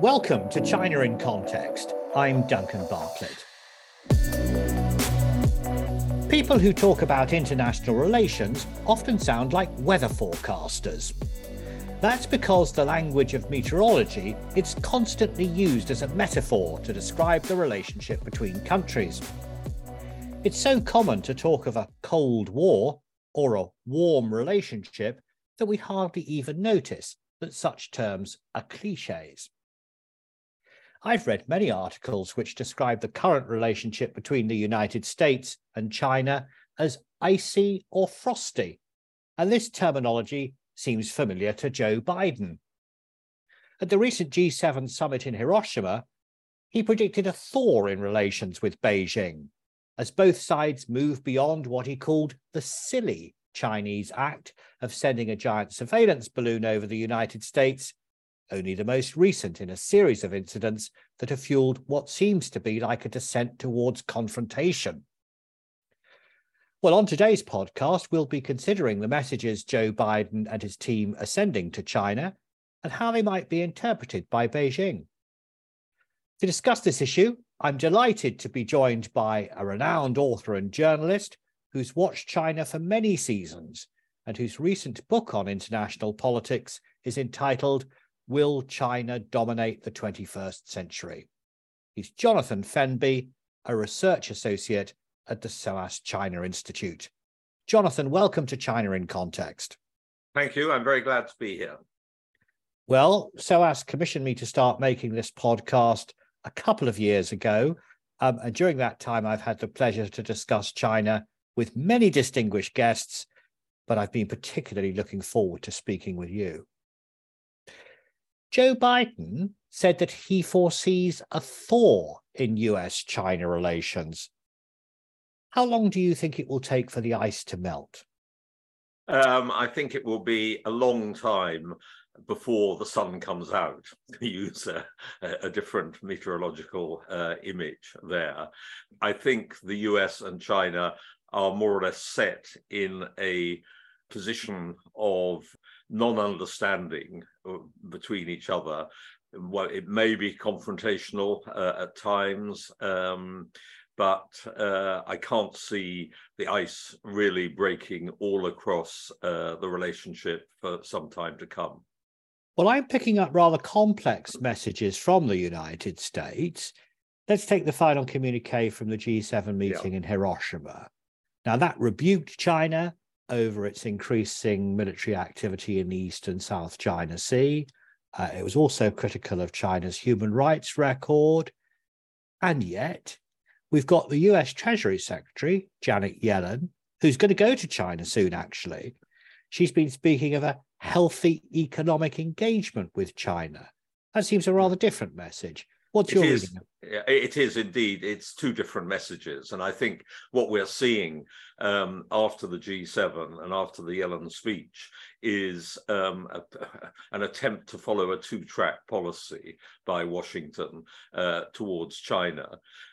Welcome to China in Context. I'm Duncan Bartlett. People who talk about international relations often sound like weather forecasters. That's because the language of meteorology is constantly used as a metaphor to describe the relationship between countries. It's so common to talk of a Cold War or a warm relationship that we hardly even notice that such terms are cliches. I've read many articles which describe the current relationship between the United States and China as icy or frosty, and this terminology seems familiar to Joe Biden. At the recent G7 summit in Hiroshima, he predicted a thaw in relations with Beijing, as both sides move beyond what he called the silly Chinese act of sending a giant surveillance balloon over the United States, only the most recent in a series of incidents that have fueled what seems to be like a descent towards confrontation. Well, on today's podcast, we'll be considering the messages Joe Biden and his team are sending to China and how they might be interpreted by Beijing. To discuss this issue, I'm delighted to be joined by a renowned author and journalist who's watched China for many seasons and whose recent book on international politics is entitled Will China Dominate the 21st Century? He's Jonathan Fenby, a research associate at the SOAS China Institute. Jonathan, welcome to China in Context. Thank you. I'm very glad to be here. Well, SOAS commissioned me to start making this podcast a couple of years ago. Um, and during that time, I've had the pleasure to discuss China with many distinguished guests, but I've been particularly looking forward to speaking with you. Joe Biden said that he foresees a thaw in US China relations. How long do you think it will take for the ice to melt? Um, I think it will be a long time before the sun comes out, to use a, a different meteorological uh, image there. I think the US and China are more or less set in a position of non-understanding uh, between each other. Well, it may be confrontational uh, at times, um, but uh, I can't see the ice really breaking all across uh, the relationship for some time to come. Well, I'm picking up rather complex messages from the United States. Let's take the final communique from the G7 meeting yeah. in Hiroshima. Now, that rebuked China over its increasing military activity in the East and South China Sea. Uh, it was also critical of China's human rights record. And yet, we've got the US Treasury Secretary, Janet Yellen, who's going to go to China soon, actually. She's been speaking of a healthy economic engagement with China. That seems a rather different message. What's your it is? It is indeed. It's two different messages, and I think what we're seeing um, after the G7 and after the Yellen speech is um, a, an attempt to follow a two-track policy by Washington uh, towards China,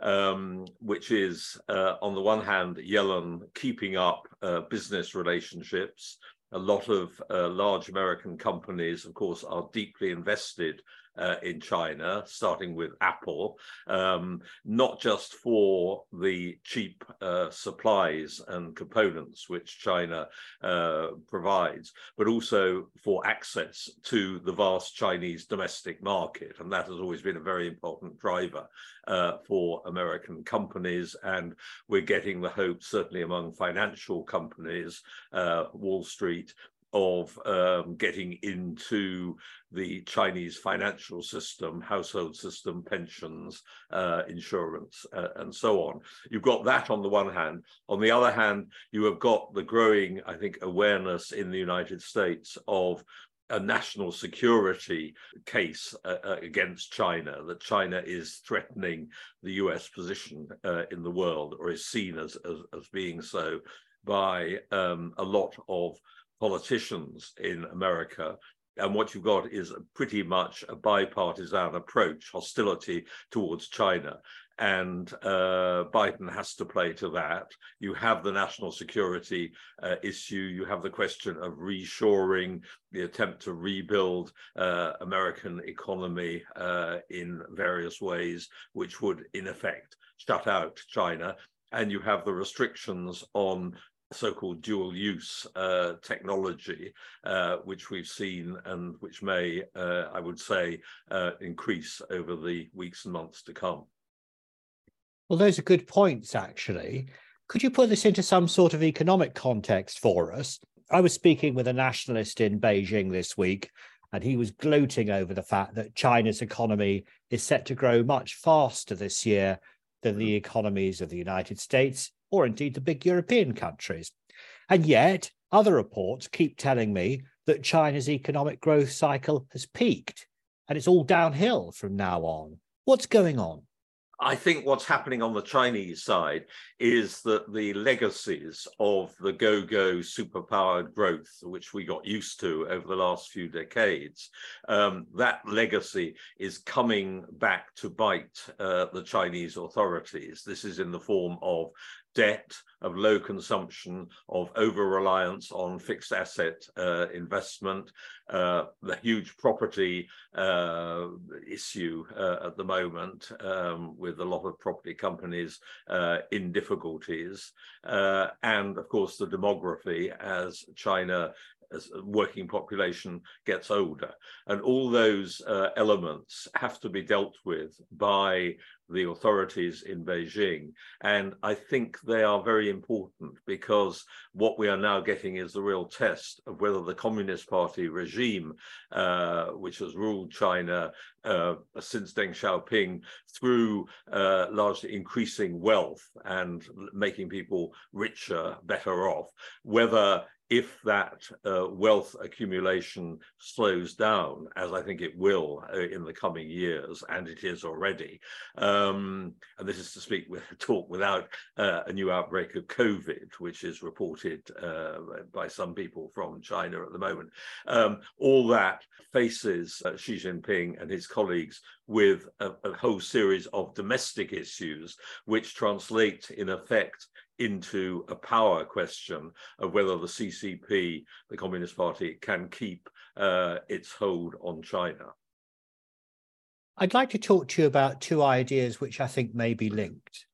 um, which is, uh, on the one hand, Yellen keeping up uh, business relationships a lot of uh, large American companies, of course, are deeply invested uh, in China, starting with Apple, um, not just for the cheap uh, supplies and components which China uh, provides, but also for access to the vast Chinese domestic market. And that has always been a very important driver uh, for American companies. And we're getting the hope, certainly among financial companies, uh, Wall Street, of um, getting into the Chinese financial system, household system, pensions, uh, insurance, uh, and so on. You've got that on the one hand. On the other hand, you have got the growing, I think, awareness in the United States of a national security case uh, uh against China, that China is threatening the US position uh, in the world, or is seen as, as, as being so by um, a lot of politicians in America. And what you've got is pretty much a bipartisan approach, hostility towards China. and uh, Biden has to play to that. You have the national security uh, issue. You have the question of reshoring, the attempt to rebuild uh, American economy uh, in various ways, which would, in effect, shut out China. And you have the restrictions on so-called dual use uh, technology, uh, which we've seen and which may, uh, I would say, uh, increase over the weeks and months to come. Well, those are good points, actually. Could you put this into some sort of economic context for us? I was speaking with a nationalist in Beijing this week, and he was gloating over the fact that China's economy is set to grow much faster this year than the economies of the United States or indeed the big European countries. And yet, other reports keep telling me that China's economic growth cycle has peaked and it's all downhill from now on. What's going on? I think what's happening on the Chinese side is that the legacies of the go go superpowered growth, which we got used to over the last few decades, um, that legacy is coming back to bite uh, the Chinese authorities. This is in the form of debt, of low consumption, of over reliance on fixed asset uh, investment, uh, the huge property uh, issue uh, at the moment, um, with a lot of property companies uh, in difficulties, uh, and of course the demography as China as working population gets older. And all those uh, elements have to be dealt with by the authorities in Beijing. And I think they are very important because what we are now getting is the real test of whether the Communist Party regime, uh, which has ruled China uh, since Deng Xiaoping through uh, largely increasing wealth and making people richer, better off, whether if that uh, wealth accumulation slows down, as I think it will uh, in the coming years, and it is already, um, and this is to speak with talk without uh, a new outbreak of COVID, which is reported uh, by some people from China at the moment, um, all that faces uh, Xi Jinping and his colleagues with a, a whole series of domestic issues, which translate in effect into a power question of whether the CCP, the Communist Party, can keep uh, its hold on China. I'd like to talk to you about two ideas which I think may be linked.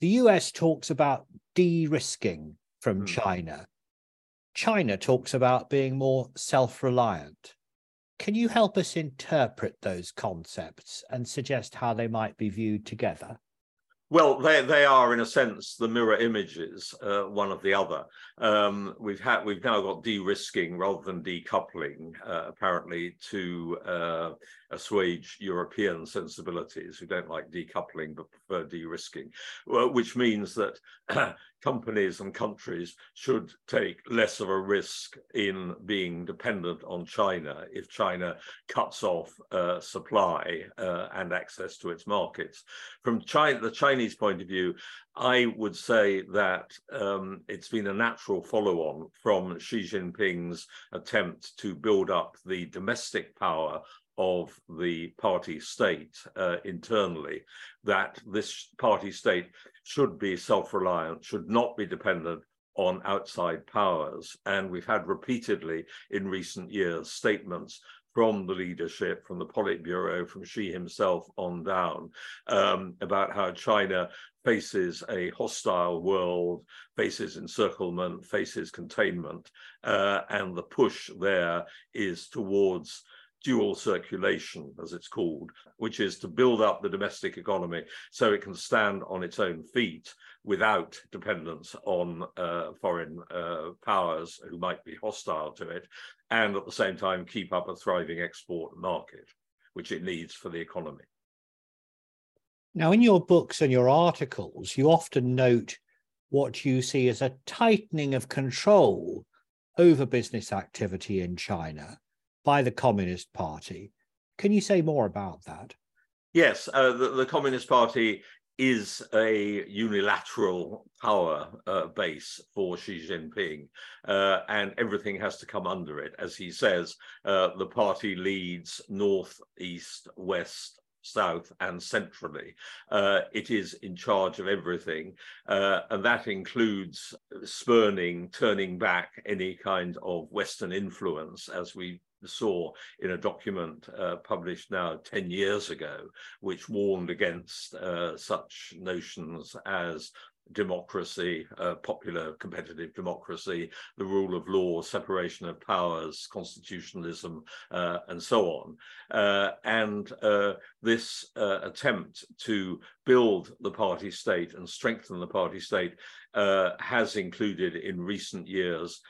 The US talks about de risking from hmm. China. China talks about being more self reliant. Can you help us interpret those concepts and suggest how they might be viewed together? Well, they they are in a sense the mirror images, uh, one of the other. Um, we've had we've now got de-risking rather than decoupling, uh, apparently, to uh, assuage European sensibilities who don't like decoupling but prefer de-risking, which means that companies and countries should take less of a risk in being dependent on China if China cuts off uh, supply uh, and access to its markets. From China, the Chinese point of view, I would say that um, it's been a natural follow on from Xi Jinping's attempt to build up the domestic power of the party state uh, internally, that this party state should be self-reliant, should not be dependent on outside powers. And we've had repeatedly in recent years statements from the leadership, from the Politburo, from Xi himself on down, um, about how China faces a hostile world, faces encirclement, faces containment, uh, and the push there is towards dual circulation, as it's called, which is to build up the domestic economy so it can stand on its own feet without dependence on uh, foreign uh, powers who might be hostile to it, and at the same time keep up a thriving export market, which it needs for the economy. Now, in your books and your articles, you often note what you see as a tightening of control over business activity in China by the Communist Party. Can you say more about that? Yes, uh, the, the, Communist Party is a unilateral power uh, base for Xi Jinping, uh, and everything has to come under it. As he says, uh, the party leads north, east, west, south, and centrally. Uh, it is in charge of everything, uh, and that includes spurning, turning back any kind of Western influence, as we saw in a document uh, published now 10 years ago, which warned against uh, such notions as democracy, uh, popular competitive democracy, the rule of law, separation of powers, constitutionalism, uh, and so on. Uh, and uh, this uh, attempt to build the party state and strengthen the party state uh, has included in recent years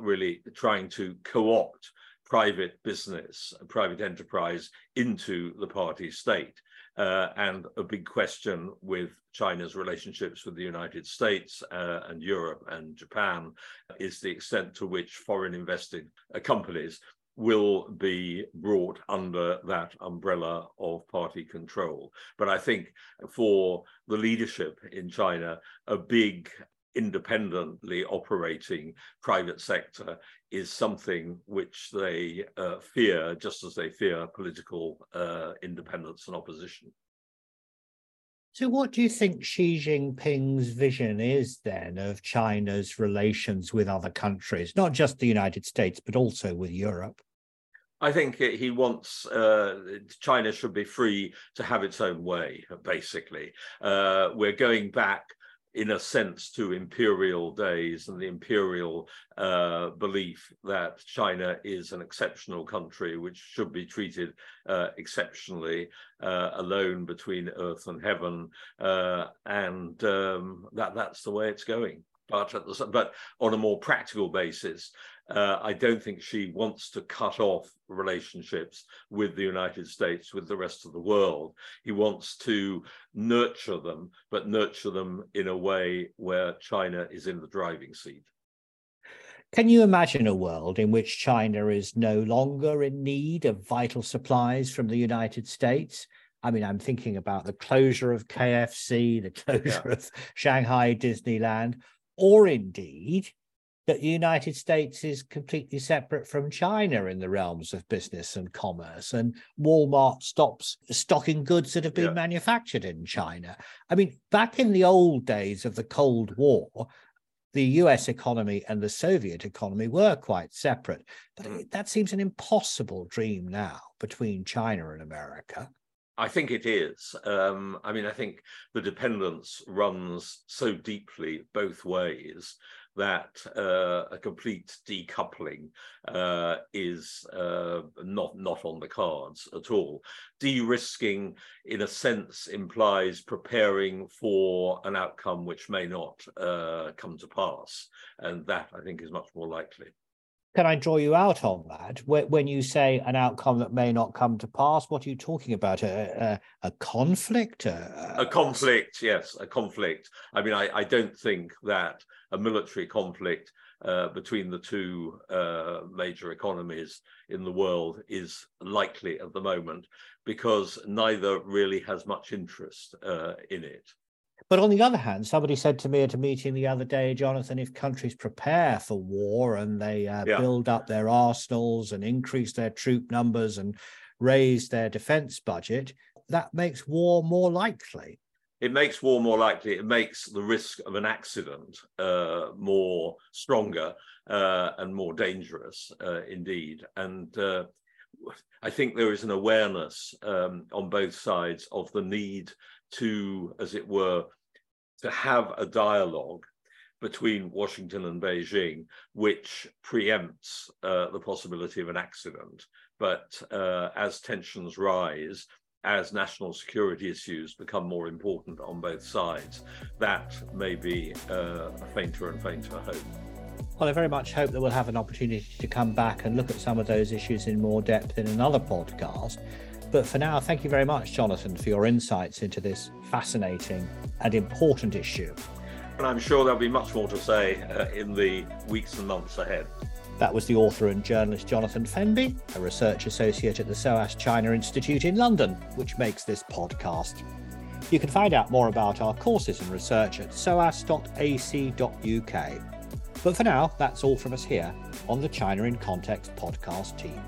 really trying to co-opt private business, private enterprise into the party state. Uh, and a big question with China's relationships with the United States uh, and Europe and Japan is the extent to which foreign invested uh, companies will be brought under that umbrella of party control. But I think for the leadership in China, a big independently operating private sector is something which they uh, fear, just as they fear political uh, independence and opposition. So, what do you think Xi Jinping's vision is then of China's relations with other countries, not just the United States, but also with Europe? I think he wants uh, China should be free to have its own way, basically. Uh, we're going back in a sense to imperial days and the imperial uh, belief that China is an exceptional country which should be treated uh, exceptionally uh, alone between earth and heaven uh, and um, that that's the way it's going but the, but on a more practical basis uh, I don't think Xi wants to cut off relationships with the United States, with the rest of the world. He wants to nurture them, but nurture them in a way where China is in the driving seat. Can you imagine a world in which China is no longer in need of vital supplies from the United States? I mean, I'm thinking about the closure of KFC, the closure yeah. of Shanghai Disneyland, or indeed that the United States is completely separate from China in the realms of business and commerce, and Walmart stops stocking goods that have been yeah. manufactured in China. I mean, back in the old days of the Cold War, the US economy and the Soviet economy were quite separate. But mm. that seems an impossible dream now between China and America. I think it is. Um, I mean, I think the dependence runs so deeply both ways that uh, a complete decoupling uh, is uh, not not on the cards at all. De-risking, in a sense, implies preparing for an outcome which may not uh, come to pass, and that I think is much more likely can I draw you out on that? When you say an outcome that may not come to pass, what are you talking about? A, a, a conflict? A, a, conflict, yes, a conflict. I mean, I, I don't think that a military conflict uh, between the two uh, major economies in the world is likely at the moment because neither really has much interest uh, in it. But on the other hand, somebody said to me at a meeting the other day, Jonathan, if countries prepare for war and they uh, yeah. build up their arsenals and increase their troop numbers and raise their defense budget, that makes war more likely. It makes war more likely. It makes the risk of an accident uh, more stronger uh, and more dangerous, uh, indeed. And uh, I think there is an awareness um, on both sides of the need to, as it were, to have a dialogue between Washington and Beijing, which preempts uh, the possibility of an accident. But uh, as tensions rise, as national security issues become more important on both sides, that may be uh, a fainter and fainter hope. Well, I very much hope that we'll have an opportunity to come back and look at some of those issues in more depth in another podcast. But for now, thank you very much, Jonathan, for your insights into this fascinating and important issue. And I'm sure there'll be much more to say uh, in the weeks and months ahead. That was the author and journalist Jonathan Fenby, a research associate at the SOAS China Institute in London, which makes this podcast. You can find out more about our courses and research at soas.ac.uk. But for now, that's all from us here on the China in Context podcast team.